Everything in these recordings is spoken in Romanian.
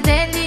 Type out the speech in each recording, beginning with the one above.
deli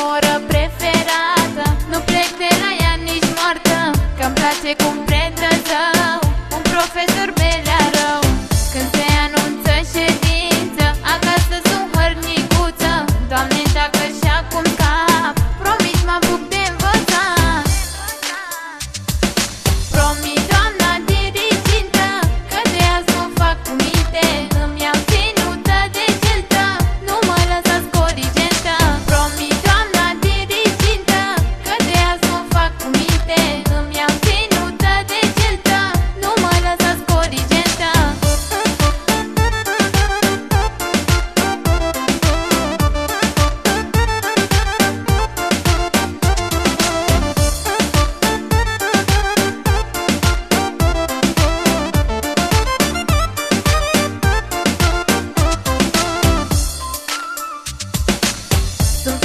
soră preferată. Nu plec de la ea nici moartă Că-mi place cum predrăzăm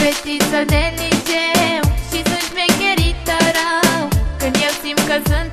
fetiță de liceu. Și sunt șmecherită rău Când eu simt că sunt